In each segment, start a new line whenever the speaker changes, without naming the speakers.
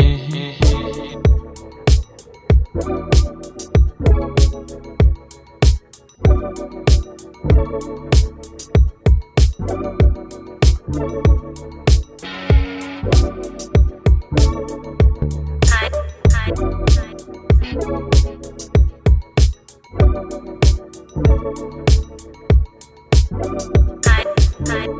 Mm-hmm time.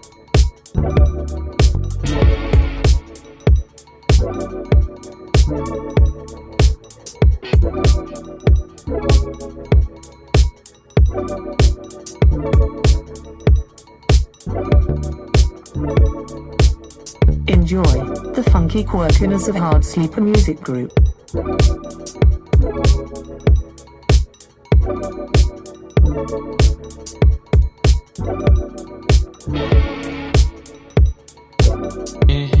Enjoy the funky quirkiness of Hard Sleeper Music Group. Mm-hmm.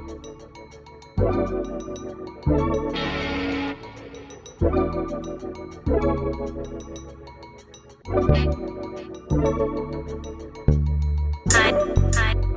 Hi, hi, hi.